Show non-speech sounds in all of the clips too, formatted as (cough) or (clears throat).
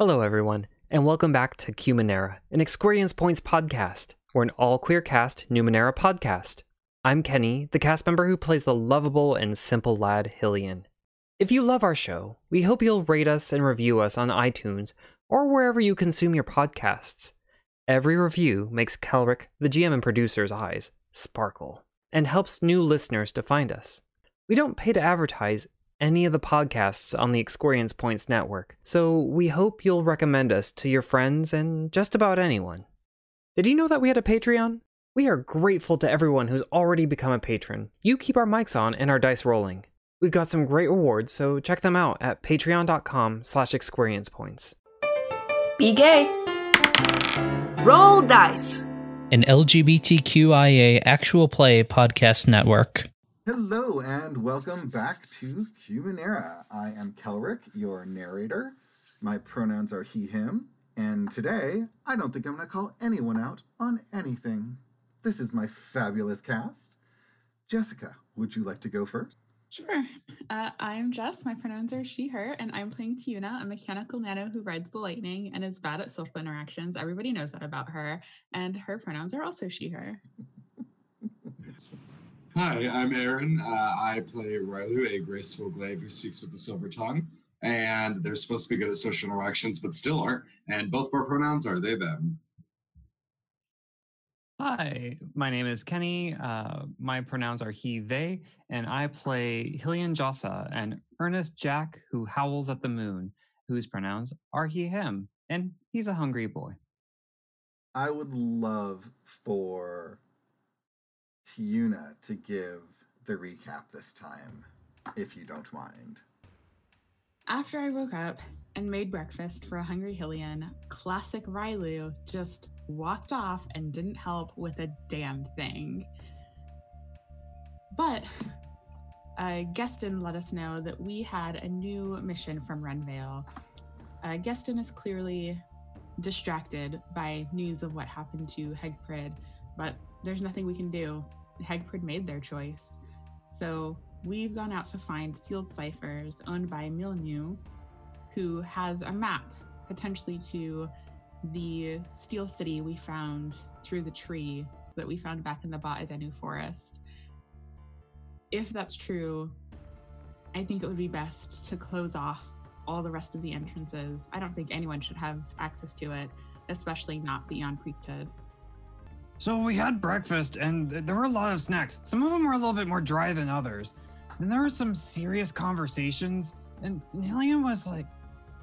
Hello, everyone, and welcome back to Cumanera, an Experience Points podcast. We're an all queer cast Numenera podcast. I'm Kenny, the cast member who plays the lovable and simple lad Hillian. If you love our show, we hope you'll rate us and review us on iTunes or wherever you consume your podcasts. Every review makes Kelric, the GM and producer's eyes, sparkle and helps new listeners to find us. We don't pay to advertise any of the podcasts on the Experience Points network, so we hope you'll recommend us to your friends and just about anyone. Did you know that we had a Patreon? We are grateful to everyone who's already become a patron. You keep our mics on and our dice rolling. We've got some great rewards, so check them out at patreon.com slash experiencepoints. Be gay. Roll dice. An LGBTQIA actual play podcast network. Hello and welcome back to Humanera. I am Kelric, your narrator. My pronouns are he, him, and today I don't think I'm going to call anyone out on anything. This is my fabulous cast. Jessica, would you like to go first? Sure. Uh, I'm Jess. My pronouns are she, her, and I'm playing Tiuna, a mechanical nano who rides the lightning and is bad at social interactions. Everybody knows that about her, and her pronouns are also she, her. Hi, I'm Aaron. Uh, I play Rylu, a graceful glaive who speaks with the silver tongue. And they're supposed to be good at social interactions, but still aren't. And both of our pronouns are they, them. Hi, my name is Kenny. Uh, my pronouns are he, they, and I play Hillian Jossa, an earnest Jack who howls at the moon, whose pronouns are he, him, and he's a hungry boy. I would love for Tiuna to give the recap this time, if you don't mind. After I woke up and made breakfast for a hungry Hillian, classic Rylu just walked off and didn't help with a damn thing. But uh, Geston let us know that we had a new mission from Renvale. Uh, Geston is clearly distracted by news of what happened to Hegprid, but there's nothing we can do. Hegprid made their choice. So we've gone out to find sealed ciphers owned by Milnew, who has a map potentially to the steel city we found through the tree that we found back in the Ba'adenu forest. If that's true, I think it would be best to close off all the rest of the entrances. I don't think anyone should have access to it, especially not beyond priesthood. So we had breakfast, and there were a lot of snacks. Some of them were a little bit more dry than others. Then there were some serious conversations, and Hillian was like,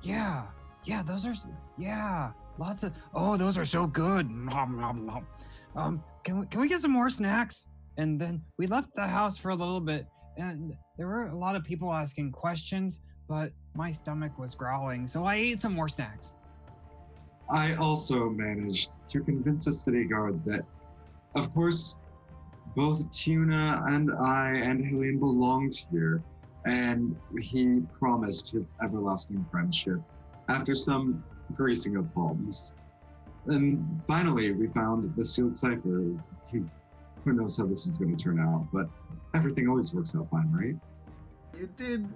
"Yeah, yeah, those are, yeah, lots of. Oh, those are so good. Nom, nom, nom. Um, can we can we get some more snacks?" And then we left the house for a little bit, and there were a lot of people asking questions, but my stomach was growling, so I ate some more snacks. I also managed to convince a city guard that, of course, both Tuna and I and Helene belonged here, and he promised his everlasting friendship after some greasing of palms. And finally, we found the sealed cipher. Who knows how this is going to turn out, but everything always works out fine, right? You did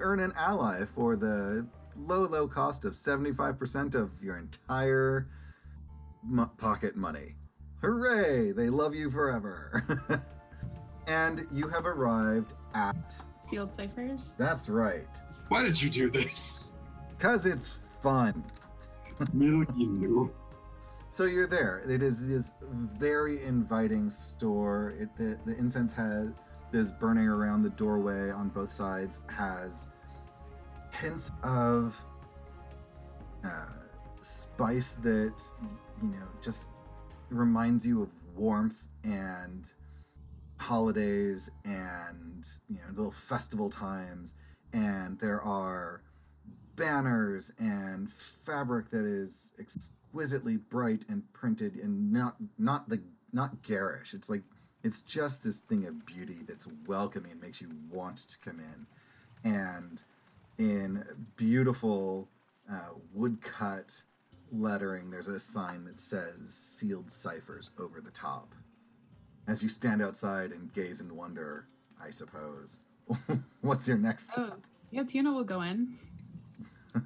earn an ally for the low, low cost of 75% of your entire m- pocket money. Hooray! They love you forever. (laughs) and you have arrived at. Sealed ciphers? That's right. Why did you do this? Because it's fun. Middle you knew. So you're there. It is this very inviting store. It, the, the incense has is burning around the doorway on both sides has hints of uh, spice that you know just reminds you of warmth and holidays and you know little festival times. And there are banners and fabric that is exquisitely bright and printed and not not the not garish. It's like it's just this thing of beauty that's welcoming and makes you want to come in. And in beautiful uh, woodcut lettering there's a sign that says sealed ciphers over the top as you stand outside and gaze in wonder i suppose (laughs) what's your next Oh, yeah, Tina will go in. (laughs)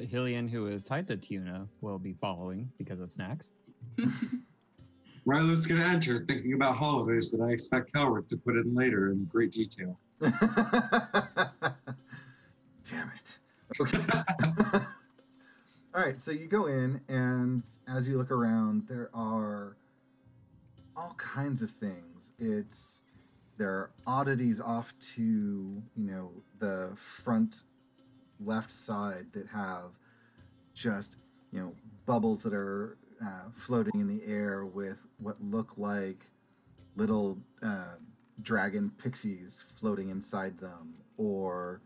Hillian, who is tied to Tuna, will be following because of snacks. (laughs) Rylu's gonna enter, thinking about holidays that I expect Kelric to put in later in great detail. (laughs) All right, so you go in, and as you look around, there are all kinds of things. It's there are oddities off to you know the front left side that have just you know bubbles that are uh, floating in the air with what look like little uh, dragon pixies floating inside them, or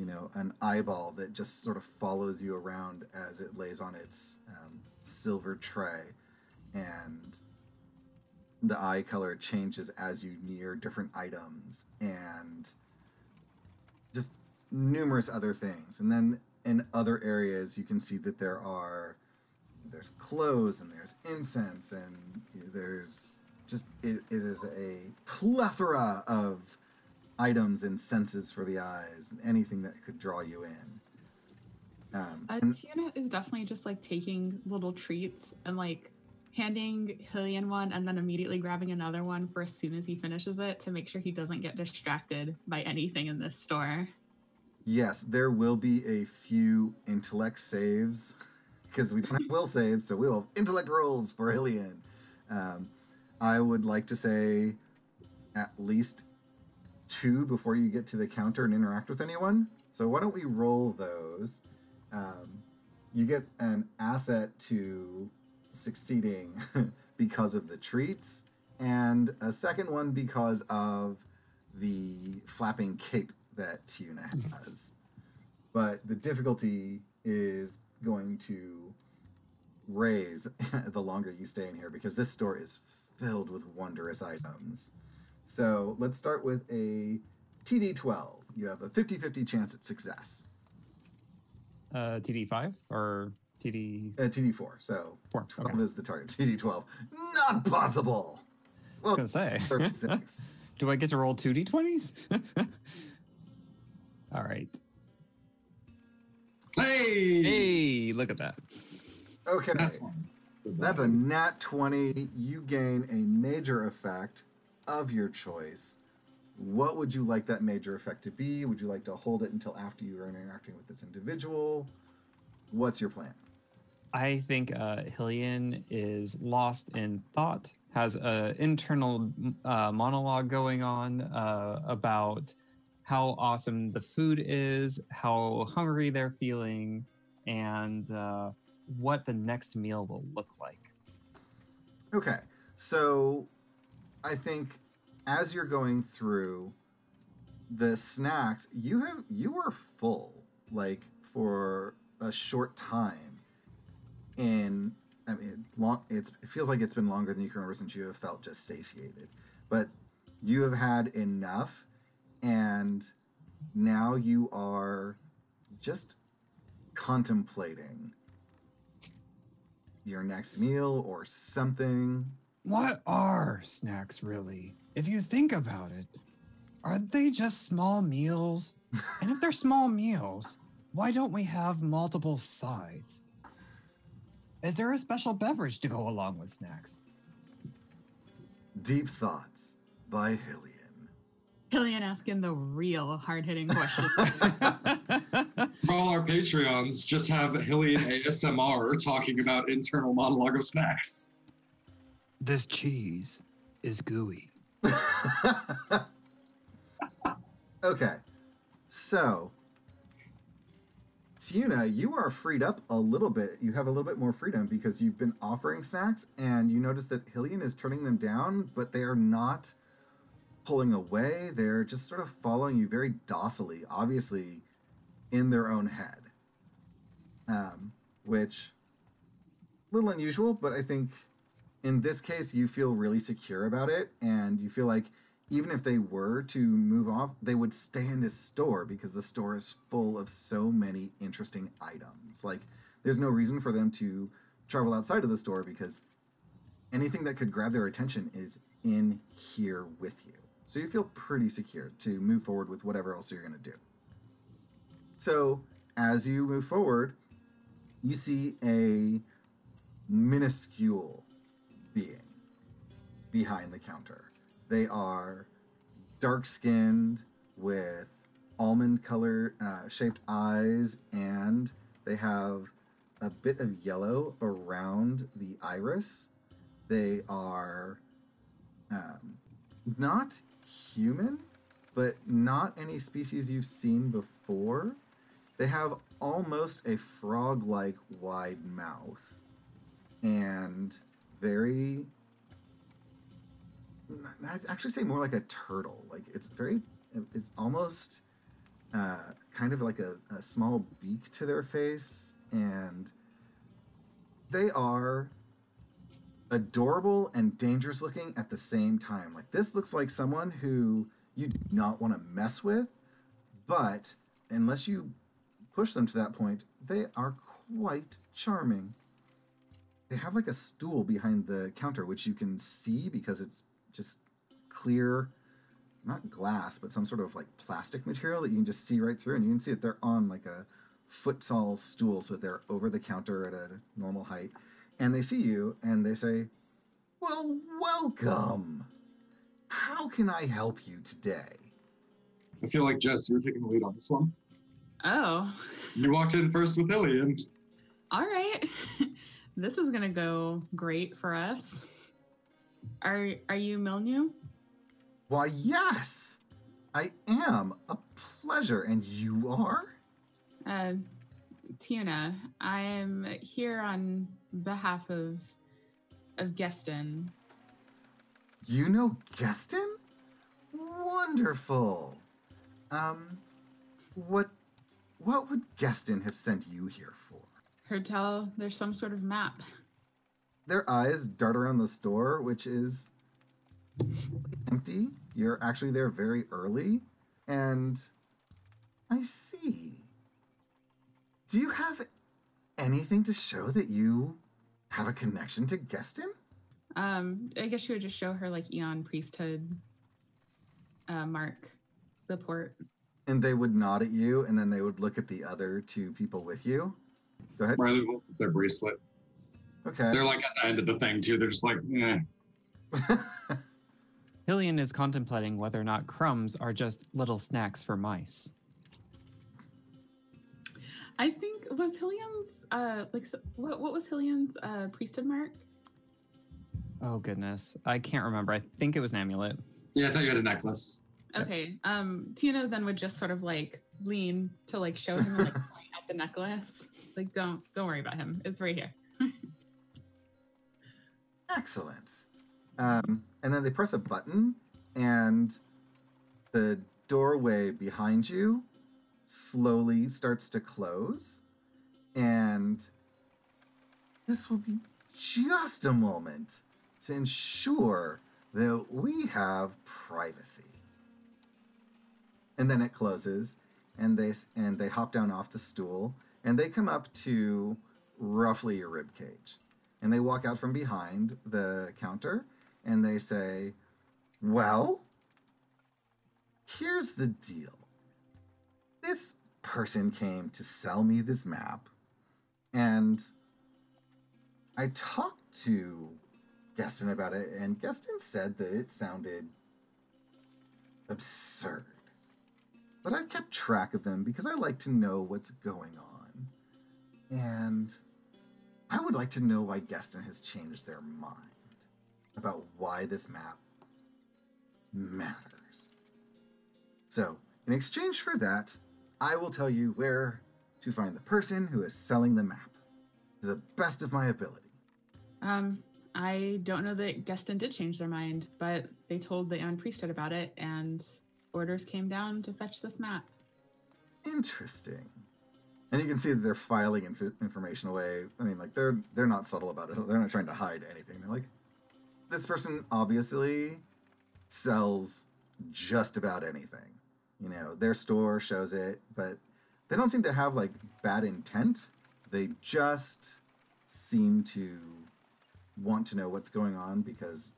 you know an eyeball that just sort of follows you around as it lays on its um, silver tray, and the eye color changes as you near different items, and just numerous other things. And then in other areas, you can see that there are there's clothes and there's incense and there's just it, it is a plethora of items and senses for the eyes and anything that could draw you in. Um, Uh, and- Tiana is definitely just like taking little treats and like handing Hillian one and then immediately grabbing another one for as soon as he finishes it to make sure he doesn't get distracted by anything in this store. Yes, there will be a few intellect saves because we don't have will saves, so we will have intellect rolls for Hillian. Um, I would like to say at least two before you get to the counter and interact with anyone. So why don't we roll those? Um, you get an asset to succeeding (laughs) because of the treats, and a second one because of the flapping cape that Tuna (laughs) has. but the difficulty is going to raise (laughs) the longer you stay in here because this store is filled with wondrous items. So let's start with a TD12. You have a 50 50 chance at success. Uh, TD5 or TD4? Uh, TD4. So Four. 12 Okay. is the target. TD12. Not possible. I was Well, gonna say. 36. (laughs) Do I get to roll two d20s? (laughs) All right. Hey! Hey, look at that. Okay. That's one. That's a nat 20. You gain a major effect of your choice. What would you like that major effect to be? Would you like to hold it until after you are interacting with this individual? What's your plan? I think uh, Hillian is lost in thought, has an internal uh, monologue going on uh, about how awesome the food is, how hungry they're feeling, and uh, what the next meal will look like. Okay. So I think as you're going through the snacks, you have you were full like for a short time. And I mean, long it's it feels like it's been longer than you can remember since you have felt just satiated. But you have had enough and now you are just contemplating your next meal or something What are snacks really? If you think about it, are they just small meals? and if they're small meals, why don't we have multiple sides? Is there a special beverage to go along with snacks? Deep Thoughts by Hillian. Hillian asking the real hard hitting question. (laughs) For all our Patreons, just have Hillian ASMR talking about internal monologue of snacks. This cheese is gooey. (laughs) okay, so Tuna, you are freed up a little bit. You have a little bit more freedom because you've been offering snacks, and you notice that Hillian is turning them down, but they are not pulling away. They're just sort of following you very docilely, obviously in their own head. Um, which a little unusual, but I think in this case you feel really secure about it, and you feel like even if they were to move off, they would stay in this store because the store is full of so many interesting items. Like, there's no reason for them to travel outside of the store because anything that could grab their attention is in here with you. So you feel pretty secure to move forward with whatever else you're going to do. So, as you move forward, you see a minuscule being behind the counter. They are dark skinned with almond color uh, shaped eyes, and they have a bit of yellow around the iris. They are um, not human, but not any species you've seen before. They have almost a frog like wide mouth and very I'd actually say more like a turtle. Like it's very, it's almost uh, kind of like a, a small beak to their face, and they are adorable and dangerous looking at the same time. Like this looks like someone who you do not want to mess with, but unless you push them to that point, they are quite charming. They have like a stool behind the counter, which you can see because it's just clear, not glass, but some sort of like plastic material that you can just see right through. And you can see that they're on like a foot tall stool, so they're over the counter at a normal height. And they see you and they say, Well, welcome. How can I help you today? I feel like Jess, you're taking the lead on this one. Oh, You walked in first with Hillian. all right. (laughs) this is gonna go great for us. Are are you Milnew? Why, yes, I am. A pleasure. And you are? Uh, Tiana, I am here on behalf of of Geston. You know Geston? Wonderful. Um, what what would Geston have sent you here for? Heard tell there's some sort of map. Their eyes dart around the store, which is empty. You're actually there very early, and I see. Do you have anything to show that you have a connection to Geston? Um, I guess she would just show her like Aeon priesthood uh, mark, the port. And they would nod at you, and then they would look at the other two people with you. Go ahead. Riley holds up their bracelet. Okay. They're like at the end of the thing too. They're just like, eh. (laughs) Hillian is contemplating whether or not crumbs are just little snacks for mice. I think was Hillian's uh like what what was Hillian's uh priesthood mark? Oh goodness, I can't remember. I think it was an amulet. Yeah, I thought you had a necklace. Okay. Um Tina then would just sort of like lean to like show him like point (laughs) at the necklace. (laughs) Like don't don't worry about him. It's right here. (laughs) Excellent. Um, and then they press a button, and the doorway behind you slowly starts to close. And this will be just a moment to ensure that we have privacy. And then it closes, and they and they hop down off the stool, and they come up to roughly your rib cage and they walk out from behind the counter and they say, Well, here's the deal. This person came to sell me this map, and I talked to Geston about it, and Geston said that it sounded absurd. But I kept track of them because I like to know what's going on. And I would like to know why Geston has changed their mind about why this map matters. So, in exchange for that, I will tell you where to find the person who is selling the map to the best of my ability. Um I don't know that Geston did change their mind, but they told the Aeon priesthood about it and orders came down to fetch this map. Interesting. And you can see that they're filing inf- information away. I mean, like they're they're not subtle about it. They're not trying to hide anything. They're like, this person obviously sells just about anything. You know, their store shows it, but they don't seem to have like bad intent. They just seem to want to know what's going on because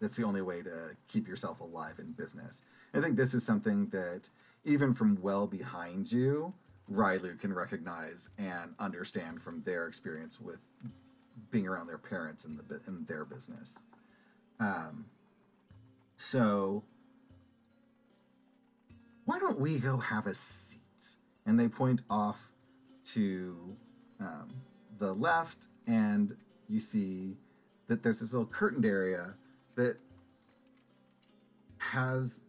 that's the only way to keep yourself alive in business. I think this is something that even from well behind you Rylu can recognize and understand from their experience with being around their parents in the in their business. Um, so why don't we go have a seat? And they point off to um, the left, and you see that there's this little curtained area that has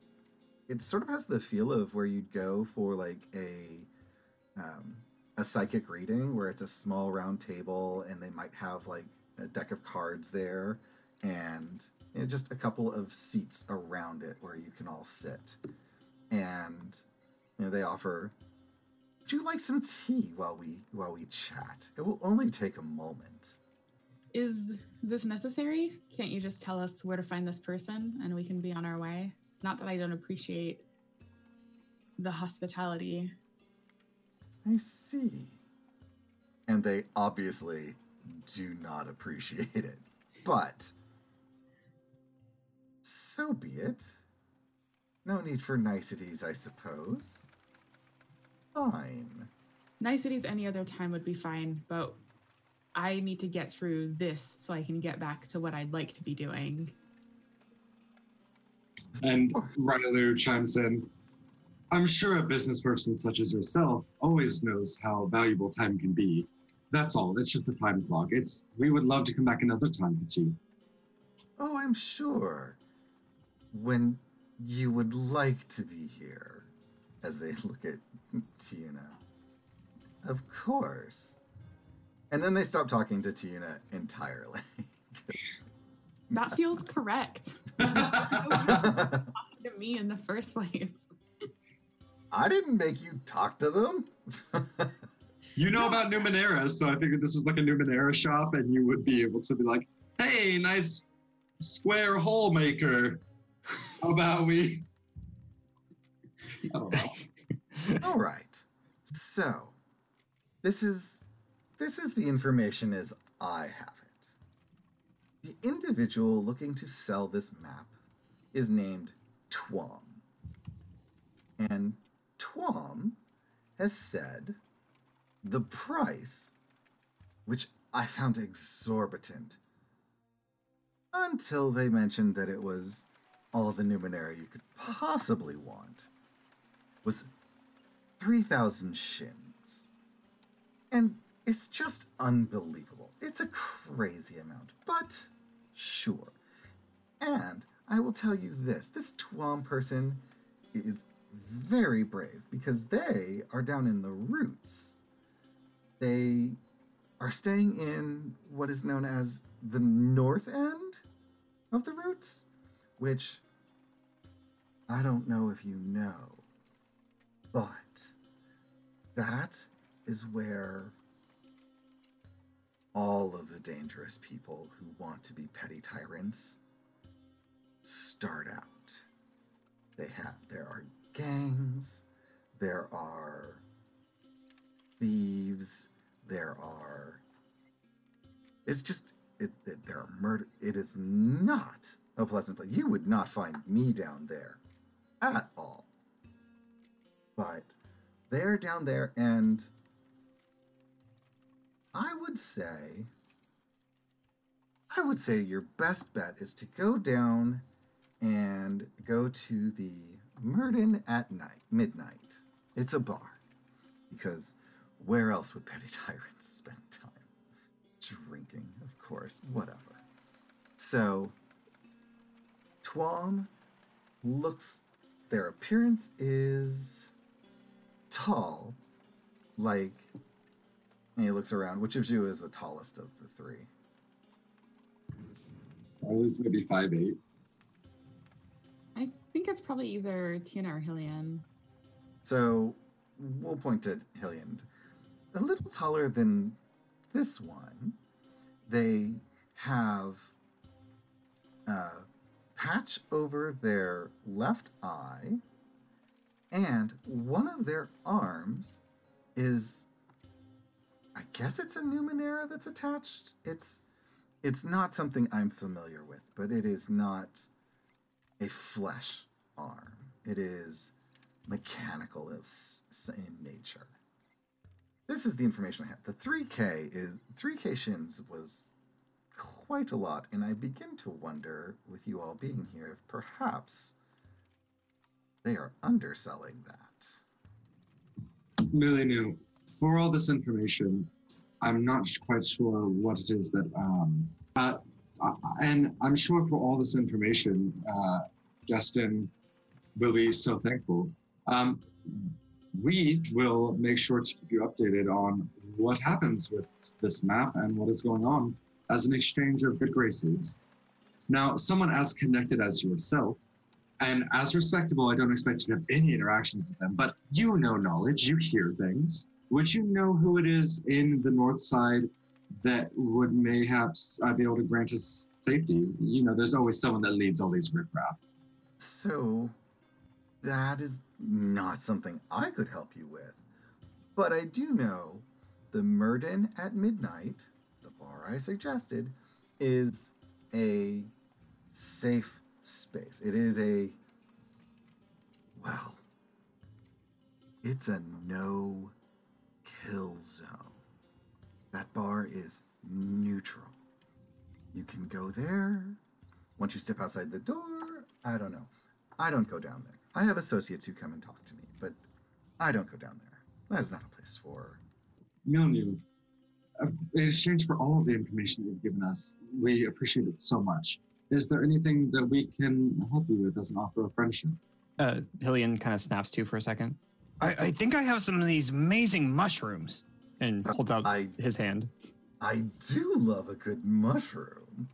it sort of has the feel of where you'd go for like a um, a psychic reading where it's a small round table and they might have like a deck of cards there and you know, just a couple of seats around it where you can all sit and you know they offer would you like some tea while we while we chat it will only take a moment Is this necessary? Can't you just tell us where to find this person and we can be on our way? Not that I don't appreciate the hospitality. I see. And they obviously do not appreciate it. But so be it. No need for niceties, I suppose. Fine. Niceties any other time would be fine, but I need to get through this so I can get back to what I'd like to be doing. And Rylu chimes in. I'm sure a business person such as yourself always knows how valuable time can be. That's all. It's just a time clock. It's we would love to come back another time for tea. Oh, I'm sure. When you would like to be here, as they (laughs) look at Tina. Of course. And then they stop talking to Tina entirely. (laughs) That feels correct. (laughs) to me in the first place. I didn't make you talk to them. (laughs) You know about Numenera, so I figured this was like a Numenera shop, and you would be able to be like, "Hey, nice square hole maker. How about we?" I don't know. (laughs) All right. So, this is this is the information as I have it. The individual looking to sell this map is named Twom. And Twom has said the price, which I found exorbitant, until they mentioned that it was all the Numenera you could possibly want, was 3,000 shins. And it's just unbelievable. It's a crazy amount, but sure. And I will tell you this this Twom person is very brave because they are down in the roots. They are staying in what is known as the north end of the roots, which I don't know if you know, but that is where all of the dangerous people who want to be petty tyrants start out. They have there are gangs, there are thieves, there are it's just it, it there are murder it is not a pleasant place. You would not find me down there at all. But they're down there and I would say I would say your best bet is to go down and go to the Murden at night, midnight. It's a bar. Because where else would petty (laughs) tyrants spend time? Drinking, of course, whatever. So, Twom looks, their appearance is tall, like, and he looks around. Which of you is the tallest of the three? At least maybe five eight. I think it's probably either Tina or Hillian. So we'll point at Hillian. A little taller than this one. They have a patch over their left eye, and one of their arms is I guess it's a Numenera that's attached. It's it's not something I'm familiar with, but it is not a flesh arm. It is mechanical of in nature. this is the information I have. The 3K is 3K shins was quite a lot, and I begin to wonder, with you all being here, if perhaps they are underselling that. Milnew, for all this information, I'm not quite sure what it is that. Um, uh, and I'm sure for all this information, uh, Geston will be so thankful. Um, we will make sure to keep you updated on what happens with this map and what is going on as an exchange of good graces. Now, someone as connected as yourself and as respectable, I don't expect you to have any interactions with them, but you know knowledge, you hear things. Would you know who it is in the north side that would mayhaps uh, be able to grant us safety? You know, there's always someone that leads all these riffraff. So, that is not something I could help you with. But I do know the Murden at midnight, the bar I suggested, is a safe space. It is a, well, it's a no zone. That bar is neutral. You can go there. Once you step outside the door, I don't know. I don't go down there. I have associates who come and talk to me, but I don't go down there. That's not a place for. Milnew, uh, in exchange for all of the information you've given us, we appreciate it so much. Is there anything that we can help you with as an offer of friendship? Uh, Hillian kind of snaps to for a second I, I think I have some of these amazing mushrooms. And uh, holds out I his hand. I do love a good mushroom.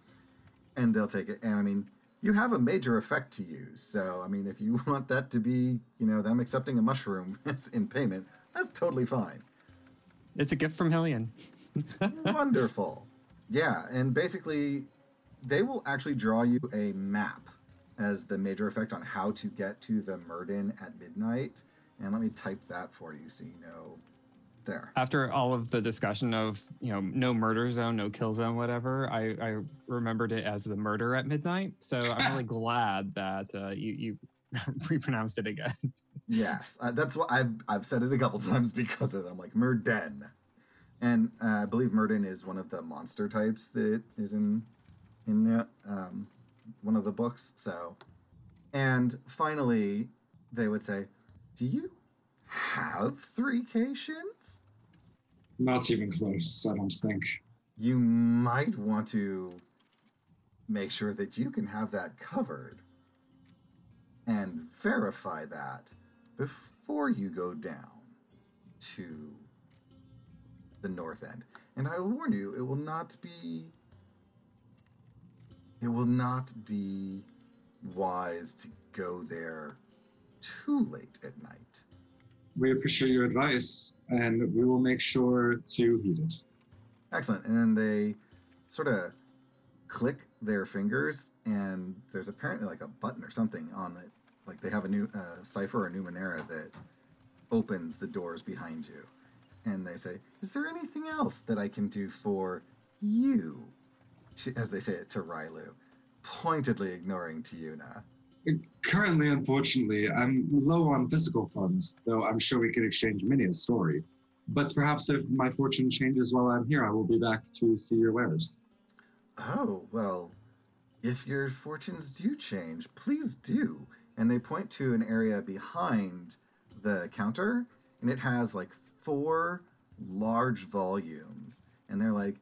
And they'll take it. And I mean, you have a major effect to use. So, I mean, if you (laughs) want that to be, you know, them accepting a mushroom (laughs) as in payment, that's totally fine. It's a gift from Hillian. (laughs) Wonderful. Yeah. And basically, they will actually draw you a map as the major effect on how to get to the Murden at midnight. And let me type that for you so you know. There. After all of the discussion of you know no murder zone, no kill zone, whatever, I, I remembered it as the murder at midnight. So I'm (laughs) really glad that uh, you you (laughs) repronounced it again. Yes, uh, that's what I've I've said it a couple (laughs) times because of it. I'm like Murden, and uh, I believe Murden is one of the monster types that is in in the, um, one of the books. So, and finally, they would say, "Do you have three shins? Not even close, I don't think. You might want to make sure that you can have that covered and verify that before you go down to the north end. And I will warn you, it will not be it will not be wise to go there too late at night. We appreciate your advice, and we will make sure to heed it. Excellent. And then they sort of click their fingers, and there's apparently like a button or something on it. Like they have a new uh, cipher or numenera that opens the doors behind you. And they say, Is there anything else that I can do for you? As they say it to Rylu, pointedly ignoring Tiuna. Currently, unfortunately, I'm low on physical funds, though I'm sure we could exchange many a story. But perhaps if my fortune changes while I'm here, I will be back to see your wares. Oh, well, if your fortunes do change, please do. And they point to an area behind the counter, and it has like four large volumes. And they're like,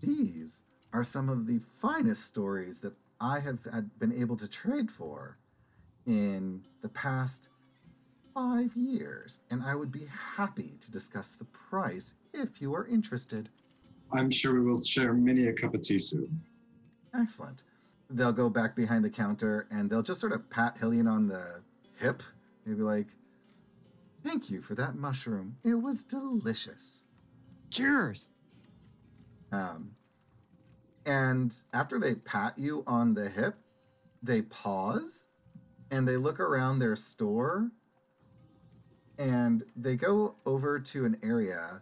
these are some of the finest stories that I have been able to trade for in the past five years. And I would be happy to discuss the price if you are interested. I'm sure we will share many a cup of tea soon. Excellent. They'll go back behind the counter and they'll just sort of pat Hillian on the hip. They'll like, Thank you for that mushroom. It was delicious. Cheers. Um, and after they pat you on the hip, they pause and they look around their store and they go over to an area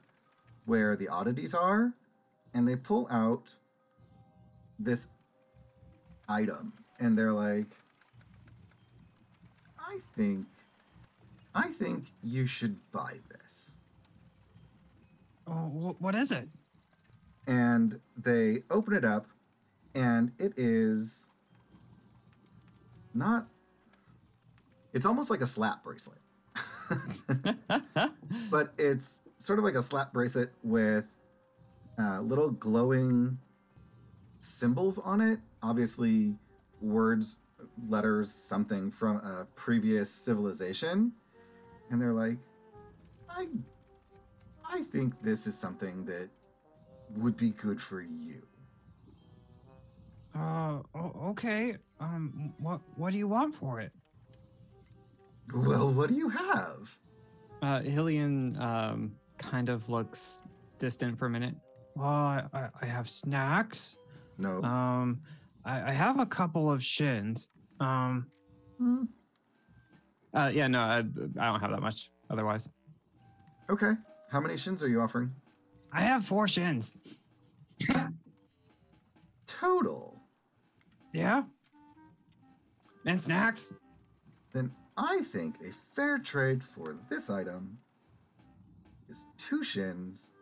where the oddities are and they pull out this item and they're like I think I think you should buy this. Oh, wh- what is it? and they open it up and it is not it's almost like a slap bracelet (laughs) but it's sort of like a slap bracelet with uh, little glowing symbols on it obviously words letters something from a previous civilization and they're like i i think this is something that would be good for you Uh, okay. Um, what what do you want for it? Well what do you have Uh, Hillian um, kind of looks distant for a minute. Well, I, I, I have snacks. no Um, I, I have a couple of shins. Um, Hmm. Uh, yeah, no, I, I don't have that much. Otherwise, okay how many shins are you offering I have four shins. total Yeah. And snacks. then I think a fair trade for this item is two shins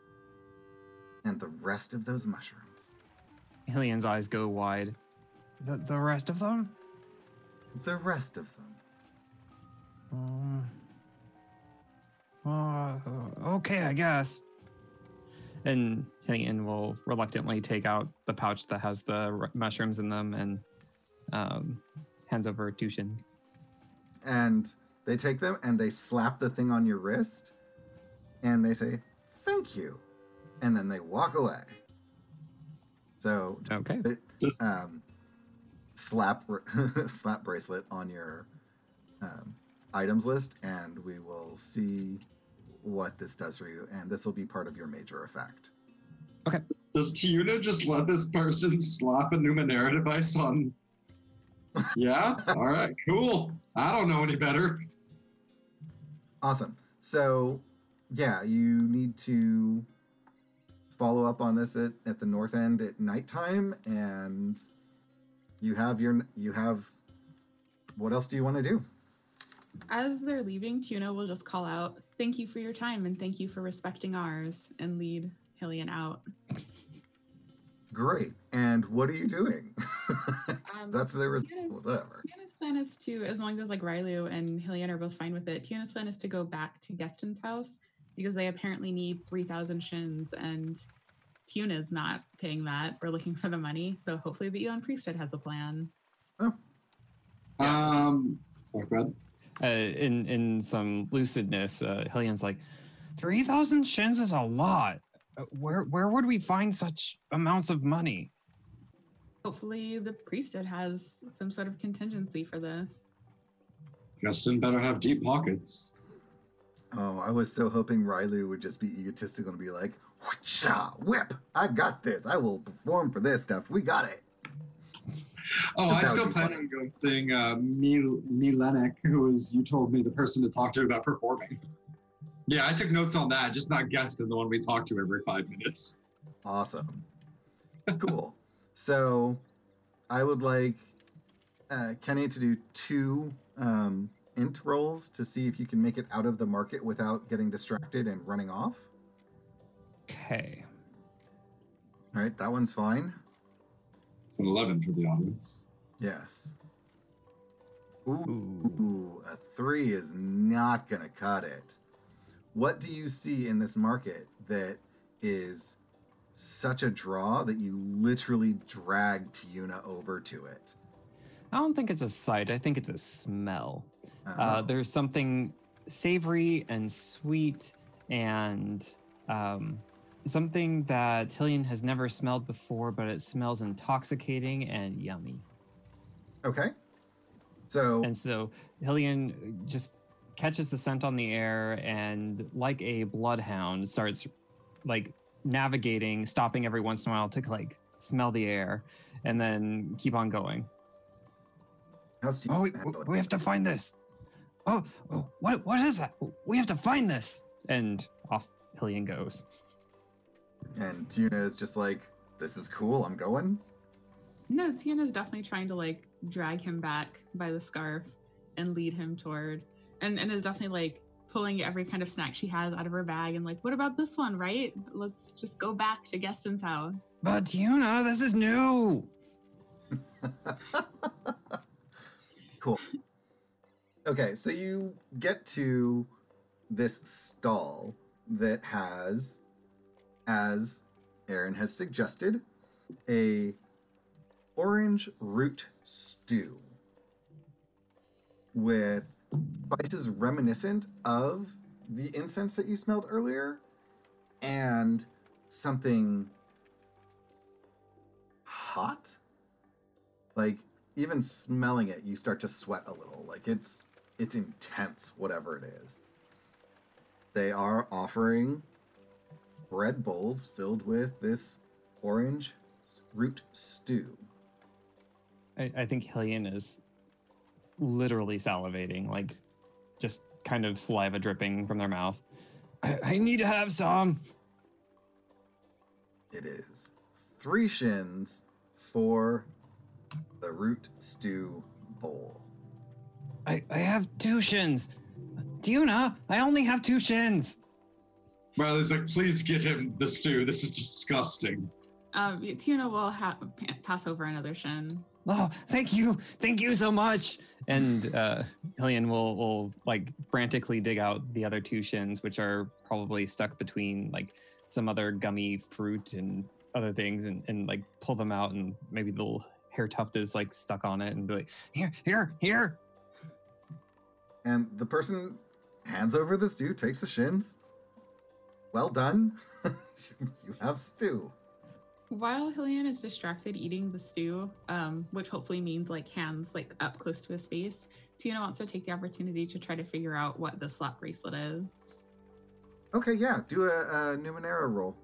and the rest of those mushrooms. Hillian's eyes go wide. The the rest of them. The rest of them. Um. Uh, okay, I guess. And Hillian will reluctantly take out the pouch that has the r- mushrooms in them and um, hands over two shins. And they take them and they slap the thing on your wrist and they say, Thank you. And then they walk away. So, Okay. Just um, slap (laughs) slap bracelet on your um, items list, and we will see what this does for you. And this will be part of your major effect. Okay. Does Tiuna just let this person slap a Numenera device on? (laughs) Yeah. All right. Cool. I don't know any better. Awesome. So, yeah, you need to follow up on this at, at the north end at nighttime, and you have your you have. What else do you want to do? As they're leaving, Tuna will just call out, Thank you for your time and thank you for respecting ours, and lead Hillian out. Great. And what are you doing? (laughs) Um, That's the res- Tiana's- whatever. Tiana's plan is to, as long as like Rylu and Hillian are both fine with it, Tiana's plan is to go back to Geston's house because they apparently need 3,000 shins and Tiana's not paying that or looking for the money. So hopefully the Aeon Priesthood has a plan. Um. Oh, go ahead. Uh, in in some lucidness, uh, Hillian's like, Three thousand shins is a lot. Where where would we find such amounts of money? Hopefully the priesthood has some sort of contingency for this. Geston better have deep pockets. Oh, I was so hoping Riley would just be egotistical and be like, Whatcha, whip! I got this. I will perform for this stuff. We got it. Oh, I would still be plan on going seeing uh, Mil- Milenik, who was you told me the person to talk to about performing. Yeah, I took notes on that, just not Gaston, the one we talk to every five minutes. Awesome. (laughs) cool. So I would like uh, Kenny to do two um, int rolls to see if you can make it out of the market without getting distracted and running off. okay. All right, that one's fine. It's an 11 for the audience. Yes. Ooh, Ooh. ooh, a three is not going to cut it. What do you see in this market that is such a draw that you literally drag Tiuna over to it? I don't think it's a sight. I think it's a smell. Uh, Uh, there's something savory and sweet and um, something that Hillian has never smelled before, but it smells intoxicating and yummy. okay. So, And so Hillian just catches the scent on the air and, like a bloodhound, starts like navigating, stopping every once in a while to like smell the air and then keep on going. how's Oh, we, we have to find this. Oh, oh, what what is that? We have to find this. And off Hillian goes. And Tiuna is just like, this is cool, I'm going. No, Tiana's definitely trying to like drag him back by the scarf and lead him toward and, and is definitely like pulling every kind of snack she has out of her bag and like, what about this one, right? Let's just go back to Geston's house. But you know, this is new. cool. Okay, so you get to this stall that has, as Aaron has suggested, a orange root stew with spices reminiscent of the incense that you smelled earlier and something hot. Like even smelling it you start to sweat a little. Like it's it's intense whatever it is. They are offering bread bowls filled with this orange root stew. I, I think Hillian is literally salivating, like just kind of saliva dripping from their mouth. I, (clears throat) I need to have some. it is three shins for the root stew bowl I, I have two shins. Tiuna, I only have two shins. Riley's like, please get him the stew. This is disgusting. Um, Tina will ha- pass over another shin. Oh, thank you. Thank you so much. And uh, Hillian will will like frantically dig out the other two shins, which are probably stuck between like some other gummy fruit and other things, and, and like pull them out, and maybe the little hair tuft is like stuck on it, and be like, Here, here, here. and the person hands over the stew takes the shins well done (laughs) you have stew While Hillian is distracted eating the stew, um, which hopefully means like hands like up close to his face, Tina wants to take the opportunity to try to figure out what the slap bracelet is. okay yeah do a, a numenera roll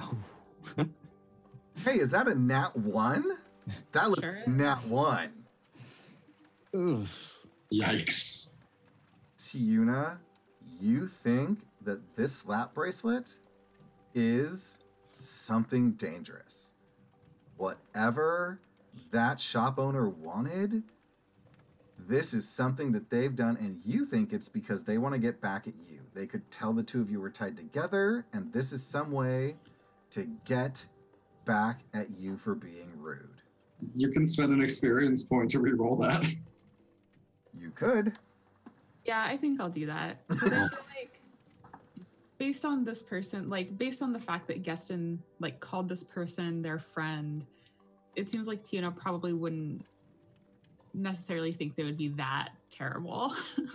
oh. (laughs) hey is that a nat one that looks Sure like is. a nat one Oof. Yikes. Tiuna, you think that this slap bracelet is something dangerous. Whatever that shop owner wanted, this is something that they've done, and you think it's because they want to get back at you. They could tell the two of you were tied together, and this is some way to get back at you for being rude. You can spend an experience point to re-roll that. You could. Yeah, I think I'll do that. (laughs) I feel like based on this person, like based on the fact that Geston like called this person their friend, it seems like Tina probably wouldn't necessarily think they would be that terrible. (laughs)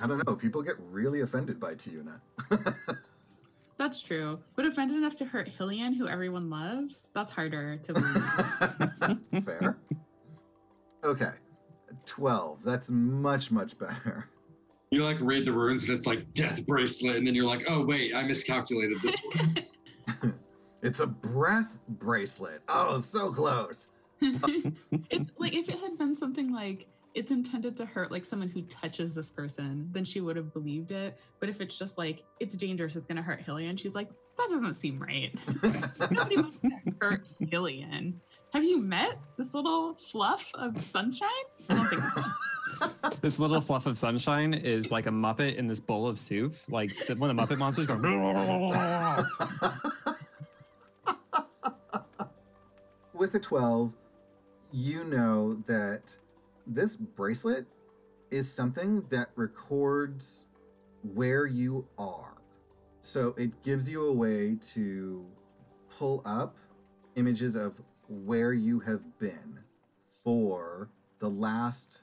I don't know. People get really offended by Tiuna. (laughs) that's true. But offended enough to hurt Hillian, who everyone loves, that's harder to (laughs) believe. Fair. Okay. 12. That's much, much better. You like read the runes and it's like death bracelet, and then you're like, oh wait, I miscalculated this one. (laughs) (laughs) It's a breath bracelet. Oh, so close. (laughs) it, like if it had been something like it's intended to hurt like someone who touches this person, then she would have believed it. But if it's just like it's dangerous, it's gonna hurt Hillian, she's like, that doesn't seem right. Nobody wants to hurt Hillian. Have you met this little fluff of sunshine? I don't think so. This little fluff of sunshine is like a Muppet in this bowl of soup, like the, of the Muppet monsters going. (laughs) With a 12, you know that this bracelet is something that records where you are. So it gives you a way to pull up images of where you have been for the last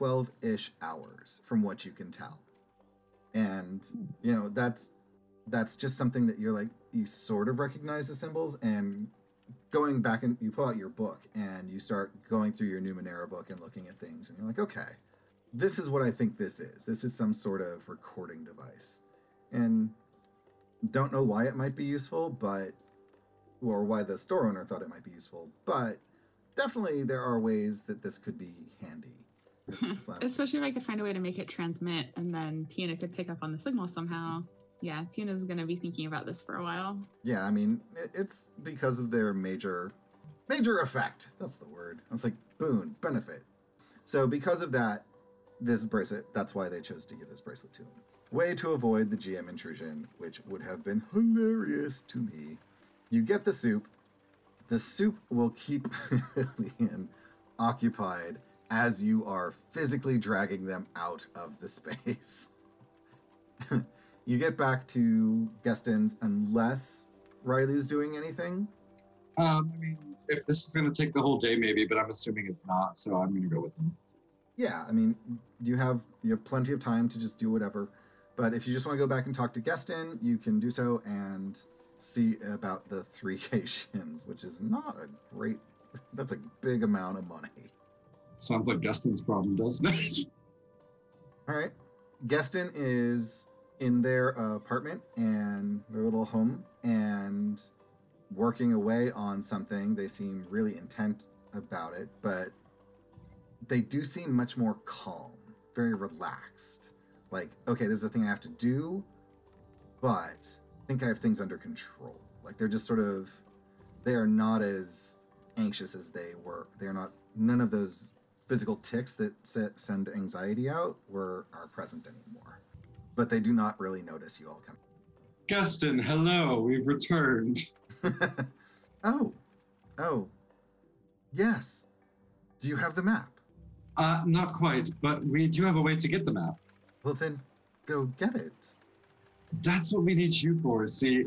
12 ish hours, from what you can tell. And, you know, that's that's just something that you're like you sort of recognize the symbols and going back and you pull out your book and you start going through your Numenera book and looking at things and you're like, okay, this is what I think this is. This is some sort of recording device. And don't know why it might be useful, but or why the store owner thought it might be useful, but definitely there are ways that this could be handy. (laughs) Especially if I could find a way to make it transmit and then Tina could pick up on the signal somehow. Yeah, Tina's gonna be thinking about this for a while. Yeah, I mean, it's because of their major major effect. That's the word. It's like boon, benefit. So because of that, this bracelet, that's why they chose to give this bracelet to him. Way to avoid the GM intrusion, which would have been hilarious to me. You get the soup. The soup will keep (laughs) Leon occupied as you are physically dragging them out of the space. (laughs) you get back to Geston's unless Rylu's doing anything. Um, I mean, if this is going to take the whole day, maybe, but I'm assuming it's not, so I'm going to go with him. Yeah, I mean, you have you have plenty of time to just do whatever. But if you just want to go back and talk to Geston, you can do so and see about the three (laughs) Haitians, which is not a great. That's a big amount of money. Sounds like Geston's problem, doesn't it? (laughs) All right, Geston is in their apartment and their little home and working away on something. They seem really intent about it, but they do seem much more calm, very relaxed. Like, okay, this is a thing I have to do, but I think I have things under control. Like they're just sort of, they are not as anxious as they were. They are not. None of those physical ticks that se- send anxiety out were are present anymore. But they do not really notice you all coming. Geston, hello, we've returned. (laughs) oh, oh, yes. Do you have the map? Uh, not quite, but we do have a way to get the map. Well, then go get it. That's what we need you for. See,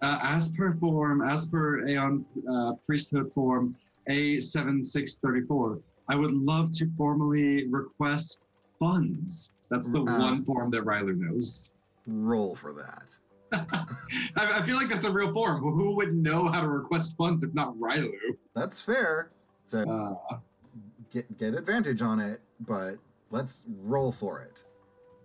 uh, as per form, as per Aeon uh, priesthood form A7634, I would love to formally request funds. That's the Uh, one form that Rylu knows. Roll for that. (laughs) I, I feel like that's a real form. Who would know how to request funds if not Rylu? That's fair. So Uh, get get advantage on it, but let's roll for it.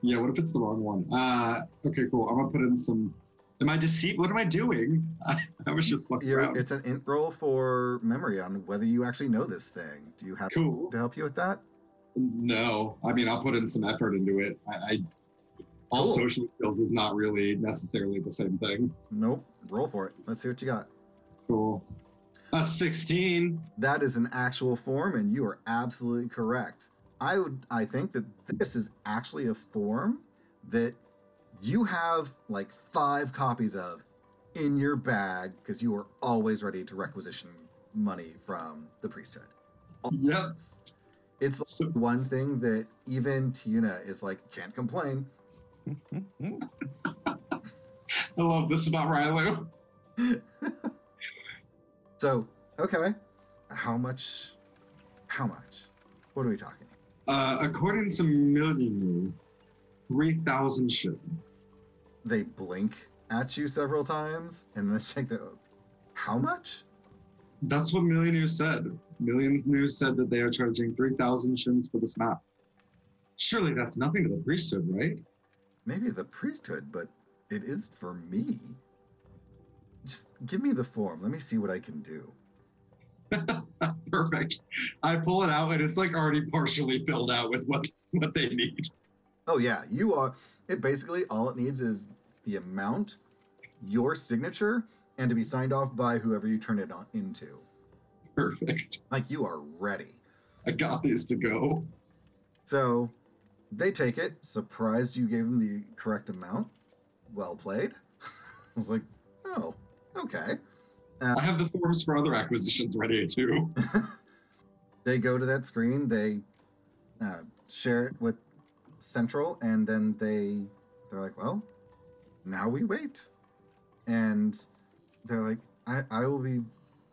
yeah, what if it's the wrong one? Uh, okay, cool. I'm gonna put in some. Am I deceit? What am I doing? I, (laughs) I was just You're, around. it's an int roll for memory on whether you actually know this thing. Do you have Cool. to help you with that? No, I mean I'll put in some effort into it. I, I all Cool. social skills is not really necessarily the same thing. Nope. Roll for it. Let's see what you got. Cool. A 16. That is an actual form, and you are absolutely correct. I would I think that this is actually a form that you have like five copies of in your bag because you are always ready to requisition money from the priesthood. Yep. It's So, one thing that even Tuna is like, can't complain. (laughs) I love this about Rylu. (laughs) So, okay. How much? How much? What are we talking? Uh, according to Milnew, 3,000 shillings. They blink at you several times and then check the. How much? That's what Milnew said. Milnew said that they are charging 3,000 shins for this map. Surely that's nothing to the priesthood, right? Maybe the priesthood, but it is for me. Just give me the form. Let me see what I can do. (laughs) Perfect. I pull it out and it's like already partially filled out with what what they need. Oh yeah, you are. It basically all it needs is the amount, your signature, and to be signed off by whoever you turn it on into. Perfect. Like you are ready. I got these to go. So they take it, surprised you gave them the correct amount. Well played. (laughs) I was like, oh, okay. I have the forms for other acquisitions ready too. (laughs) They go to that screen, they uh, share it with Central, and then they they're like, well, now we wait. And they're like, I, I will be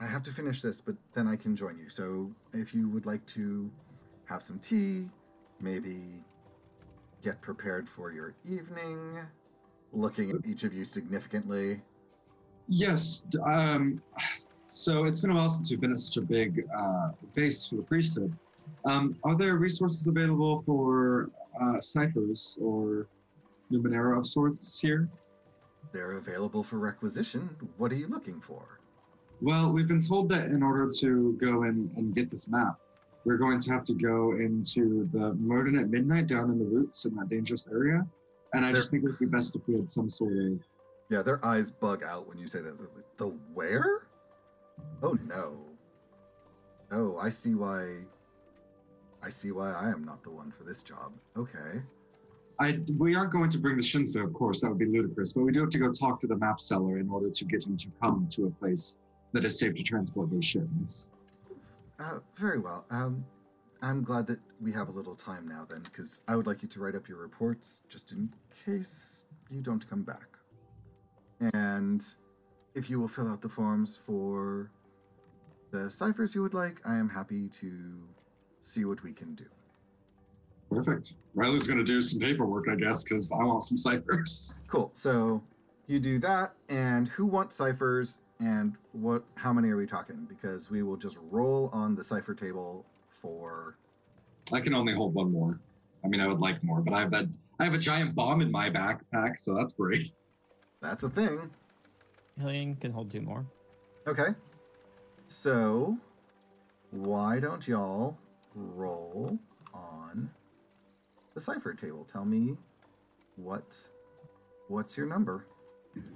I have to finish this, but then I can join you. So if you would like to have some tea, maybe get prepared for your evening, looking at each of you significantly. Yes. Um, so it's been a while since we've been at such a big uh, base for the priesthood. Um, are there resources available for uh, ciphers or Numenera of sorts here? They're available for requisition. What are you looking for? Well, we've been told that in order to go in and get this map, we're going to have to go into the Murden at midnight down in the roots in that dangerous area. And I just think it would be best if we had some sort of Yeah, their eyes bug out when you say that. The where? Oh no. Oh, I see why. I see why I am not the one for this job. Okay. I we aren't going to bring the shins there, of course. That would be ludicrous, but we do have to go talk to the map seller in order to get him to come to a place that is safe to transport those shins. Uh, very well. Um, I'm glad that we have a little time now then, because I would like you to write up your reports just in case you don't come back. And if you will fill out the forms for the ciphers you would like, I am happy to see what we can do. Perfect. Riley's going to do some paperwork, I guess, because I want some ciphers. (laughs) Cool. So you do that, and who wants ciphers, and what? How many are we talking? Because we will just roll on the cipher table for. I can only hold one more. I mean, I would like more, but I have that. I have a giant bomb in my backpack, so that's great. That's a thing. Hillian can hold two more. Okay. So, why don't y'all roll on the cipher table? Tell me what what's your number?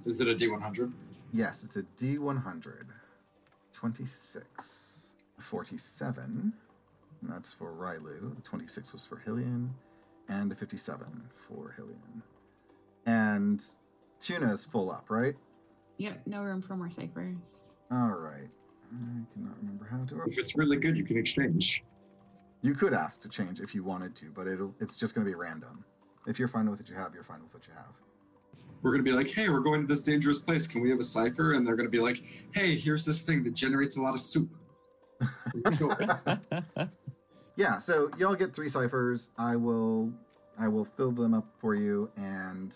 Is it a D100? Yes, it's a D100. 26. 47. And that's for Rylu. The 26 was for Hillian. And a 57 for Hillian. And Tuna is full up, right? Yep, no room for more ciphers. All right. I cannot remember how to. If it's really good, you can exchange. You could ask to change if you wanted to, but it'll it's just going to be random. If you're fine with what you have, you're fine with what you have. We're going to be like, hey, we're going to this dangerous place. Can we have a cipher? And they're going to be like, hey, here's this thing that generates a lot of soup. (laughs) Yeah, so y'all get three ciphers. I will I will fill them up for you and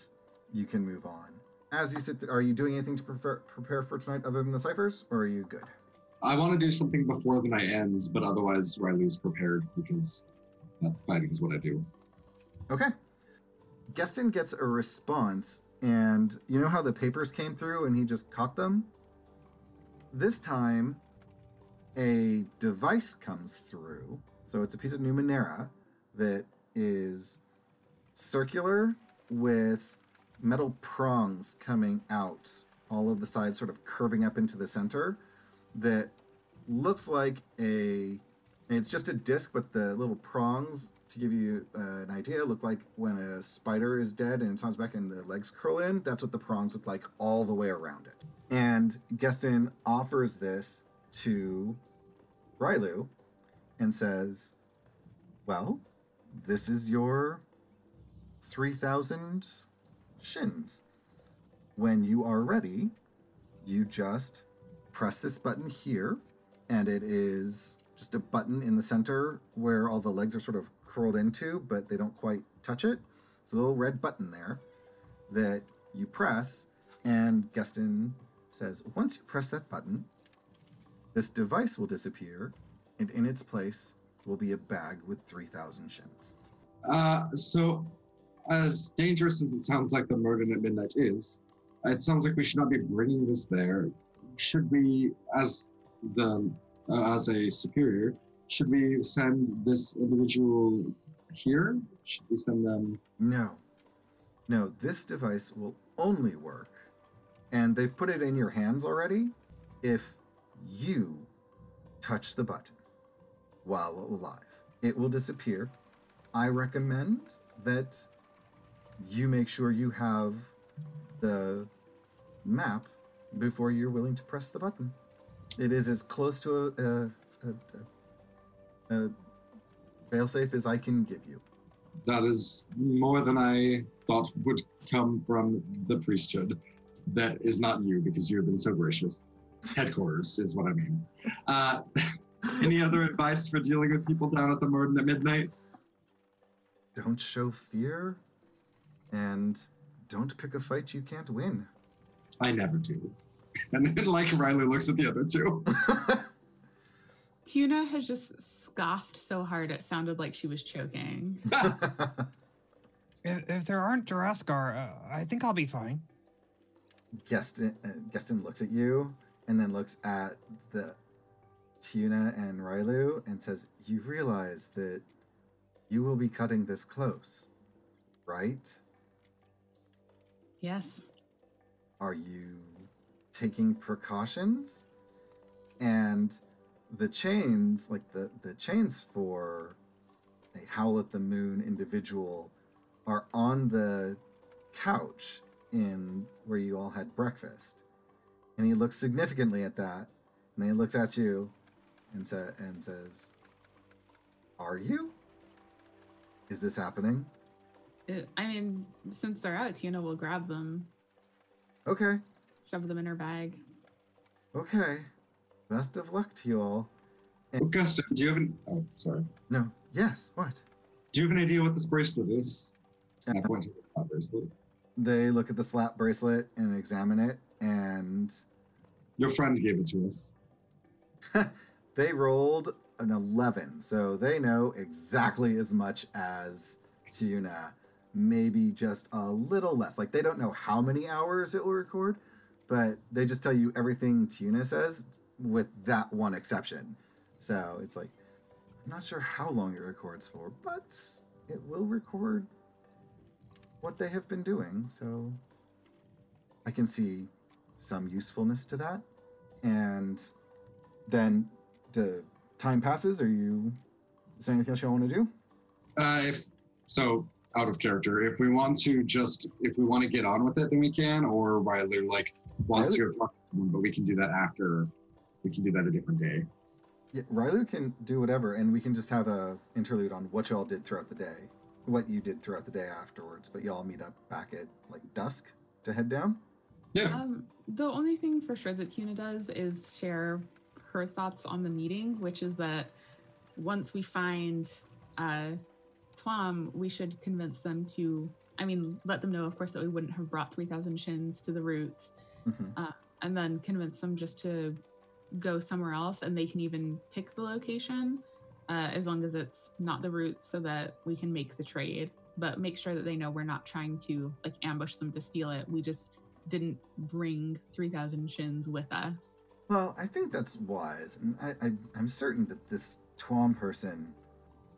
you can move on. As you sit, are you doing anything to prepare, prepare for tonight other than the ciphers, or are you good? I want to do something before the night ends, but otherwise Riley's prepared because that fighting is what I do. Okay. Geston gets a response, and you know how the papers came through and he just caught them? This time, a device comes through. So it's a piece of Numenera that is circular with metal prongs coming out, all of the sides sort of curving up into the center, that looks like a. It's just a disc, but the little prongs, to give you uh, an idea, look like when a spider is dead and it comes back and the legs curl in. That's what the prongs look like all the way around it. And Geston offers this to Rylu and says, Well, this is your 3,000 shins. When you are ready, you just press this button here, and it is just a button in the center where all the legs are sort of curled into, but they don't quite touch it. It's a little red button there that you press, and Geston says, Once you press that button, this device will disappear, and in its place will be a bag with 3,000 shins. Uh, so, as dangerous as it sounds like the murder at midnight is, it sounds like we should not be bringing this there. Should we, as the uh, as a superior, should we send this individual here? Should we send them? No. No, this device will only work, and they've put it in your hands already, if you touch the button while alive. It will disappear. I recommend that you make sure you have the map before you're willing to press the button. It is as close to a, a, a, a, failsafe as I can give you. That is more than I thought would come from the priesthood. That is not you because you have been so gracious. Headquarters is what I mean. Uh, (laughs) any other advice for dealing with people down at the Morden at midnight? Don't show fear, and don't pick a fight you can't win. I never do. (laughs) And then, like Riley looks at the other two. Tuna has just scoffed so hard it sounded like she was choking. (laughs) If, if there aren't Juraskar, uh, I think I'll be fine. Geston, uh, Geston looks at you and then looks at the Tuna and Rylu and says, You realize that you will be cutting this close, right? yes. Are you taking precautions? And the chains, like the, the chains for a howl at the moon individual are on the couch in where you all had breakfast. And he looks significantly at that, and then he looks at you and, sa- and says, Are you? Is this happening? It, I mean, since they're out, Tina will grab them, Okay, shove them in her bag. okay. Best of luck to you all. Augusta, oh, do you have an? Oh, sorry. No, yes, what? Do you have an idea what this bracelet is? And I point to the slap bracelet. They look at the slap bracelet and examine it, and Your friend gave it to us. (laughs) they rolled an 11, so they know exactly as much as Tuna, maybe just a little less. Like they don't know how many hours it will record, but they just tell you everything Tuna says with that one exception. So it's like, I'm not sure how long it records for, but it will record what they have been doing, so I can see some usefulness to that. And then the time passes. Are you? Is there anything else you want to do? Uh, if so, out of character. If we want to just, if we want to get on with it, then we can. Or Riley like wants to talk to someone, but we can do that after. We can do that a different day. Yeah, Riley can do whatever, and we can just have a interlude on what y'all did throughout the day, what you did throughout the day afterwards. But y'all meet up back at like dusk to head down. Yeah. Um, the only thing for sure that Tuna does is share her thoughts on the meeting, which is that once we find uh, Twam, we should convince them to, I mean, let them know, of course, that we wouldn't have brought 3,000 shins to the roots, Mhm. uh, and then convince them just to go somewhere else, and they can even pick the location uh, as long as it's not the roots, so that we can make the trade. But make sure that they know we're not trying to like ambush them to steal it. We just didn't bring 3,000 shins with us. Well, I think that's wise, and I, I, I'm certain that this Twom person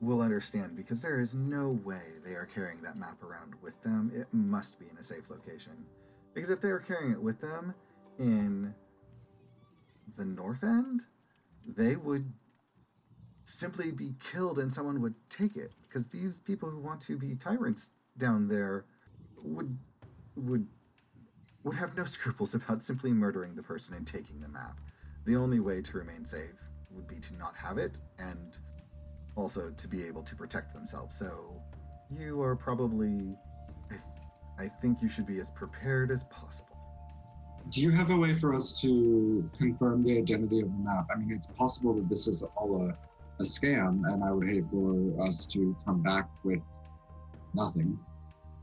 will understand because there is no way they are carrying that map around with them. It must be in a safe location. Because if they were carrying it with them in the north end, they would simply be killed and someone would take it. Because these people who want to be tyrants down there would would would have no (laughs) scruples about simply murdering the person and taking the map. The only way to remain safe would be to not have it and also to be able to protect themselves. So you are probably I, th- I think you should be as prepared as possible. Do you have a way for us to confirm the identity of the map? I mean, it's possible that this is all a, a scam, and I would hate for us to come back with nothing.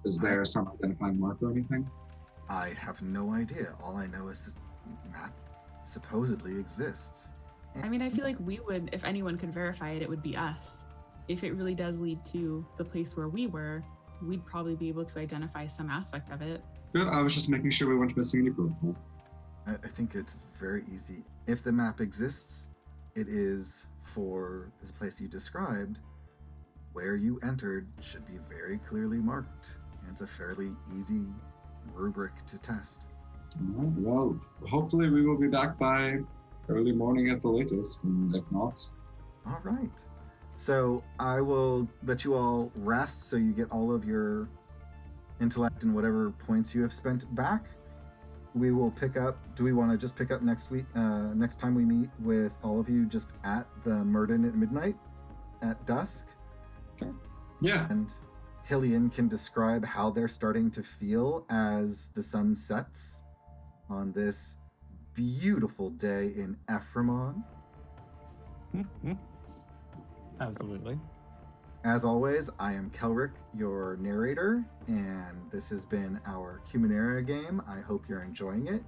Is there some identifying mark or anything? I have no idea. All I know is this map supposedly exists. I mean, I feel like we would, if anyone could verify it, it would be us. If it really does lead to the place where we were, we'd probably be able to identify some aspect of it. Good. I was just making sure we weren't missing any protocol. I, I think it's very easy. If the map exists, it is for this place you described. Where you entered should be very clearly marked. And it's a fairly easy rubric to test. All right, Well, hopefully we will be back by early morning at the latest, and if not, All right. So I will let you all rest so you get all of your intellect and whatever points you have spent back. We will pick up. Do we want to just pick up next week? Uh, next time we meet with all of you, just at the Murden at midnight, at dusk, Sure. yeah, and Hillian can describe how they're starting to feel as the sun sets on this beautiful day in Ephraimon. (laughs) Absolutely. As always, I am Kelric, your narrator, and this has been our Cumanera game. I hope you're enjoying it.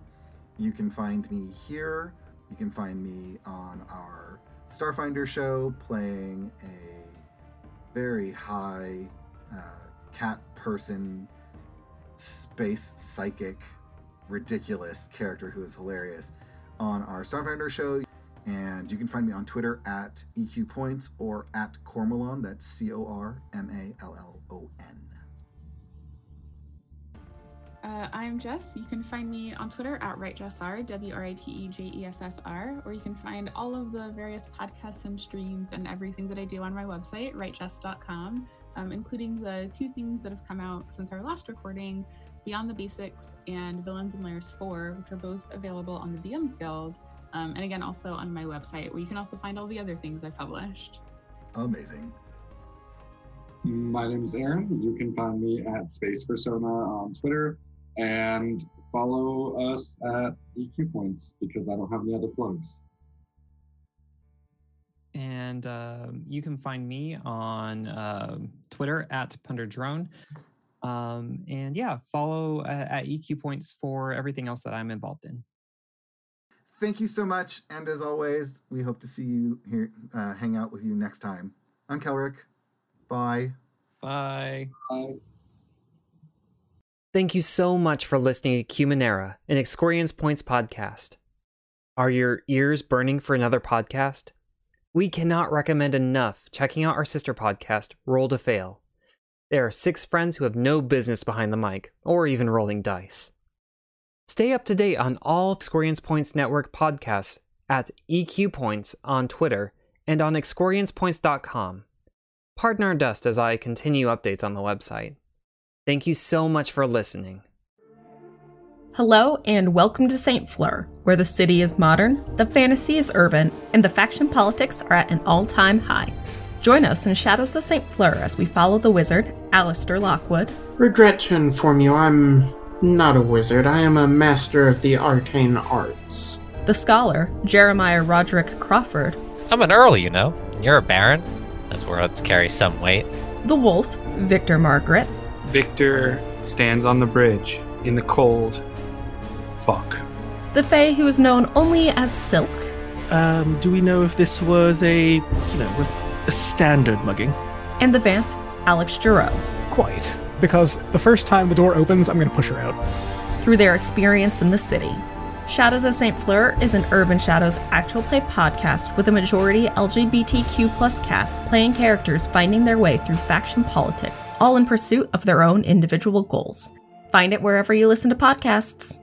You can find me here. You can find me on our Starfinder show playing a very high uh, cat person, space psychic, ridiculous character who is hilarious on our Starfinder show. And you can find me on Twitter at EQ Points or at Cormallon. That's C O R M A L L O N. Uh, I'm Jess. You can find me on Twitter at WriteJessR, W R I T E J E S S R, or you can find all of the various podcasts and streams and everything that I do on my website, WriteJess.com, um, including the two things that have come out since our last recording Beyond the Basics and Villains and Lairs 4, which are both available on the DMs Guild. Um, and again, also on my website, where you can also find all the other things I've published. Amazing. My name is Aaron. You can find me at Space Persona on Twitter and follow us at EQ Points because I don't have any other plugs. And um you can find me on um Twitter at Punderdrone. Um, and yeah, follow uh, at EQ Points for everything else that I'm involved in. Thank you so much, and as always, we hope to see you here, uh, hang out with you next time. I'm Kelric. Bye. Bye. Bye. Thank you so much for listening to Cumanera, an Excorians Points podcast. Are your ears burning for another podcast? We cannot recommend enough checking out our sister podcast, Roll to Fail. There are six friends who have no business behind the mic, or even rolling dice. Stay up to date on all Excorians Points Network podcasts at EQ Points on Twitter and on excorianspoints.com. Pardon our dust as I continue updates on the website. Thank you so much for listening. Hello and welcome to St. Fleur, where the city is modern, the fantasy is urban, and the faction politics are at an all time high. Join us in Shadows of St. Fleur as we follow the wizard, Alistair Lockwood, Regret to inform you, I'm not a wizard. I am a master of the arcane arts. the scholar, Jeremiah Roderick Crawford, I'm an earl, you know. And you're a baron. Those words carry some weight. the wolf, Victor Margaret, Victor stands on the bridge in the cold. Fuck. the Fae who is known only as Silk, Um, do we know if this was a, you know, was a standard mugging? and the vamp, Alex Giroux. Quite. Because the first time the door opens, I'm going to push her out. through their experience in the city. Shadows of St. Fleur is an Urban Shadows actual play podcast with a majority LGBTQ plus cast playing characters finding their way through faction politics, all in pursuit of their own individual goals. Find it wherever you listen to podcasts.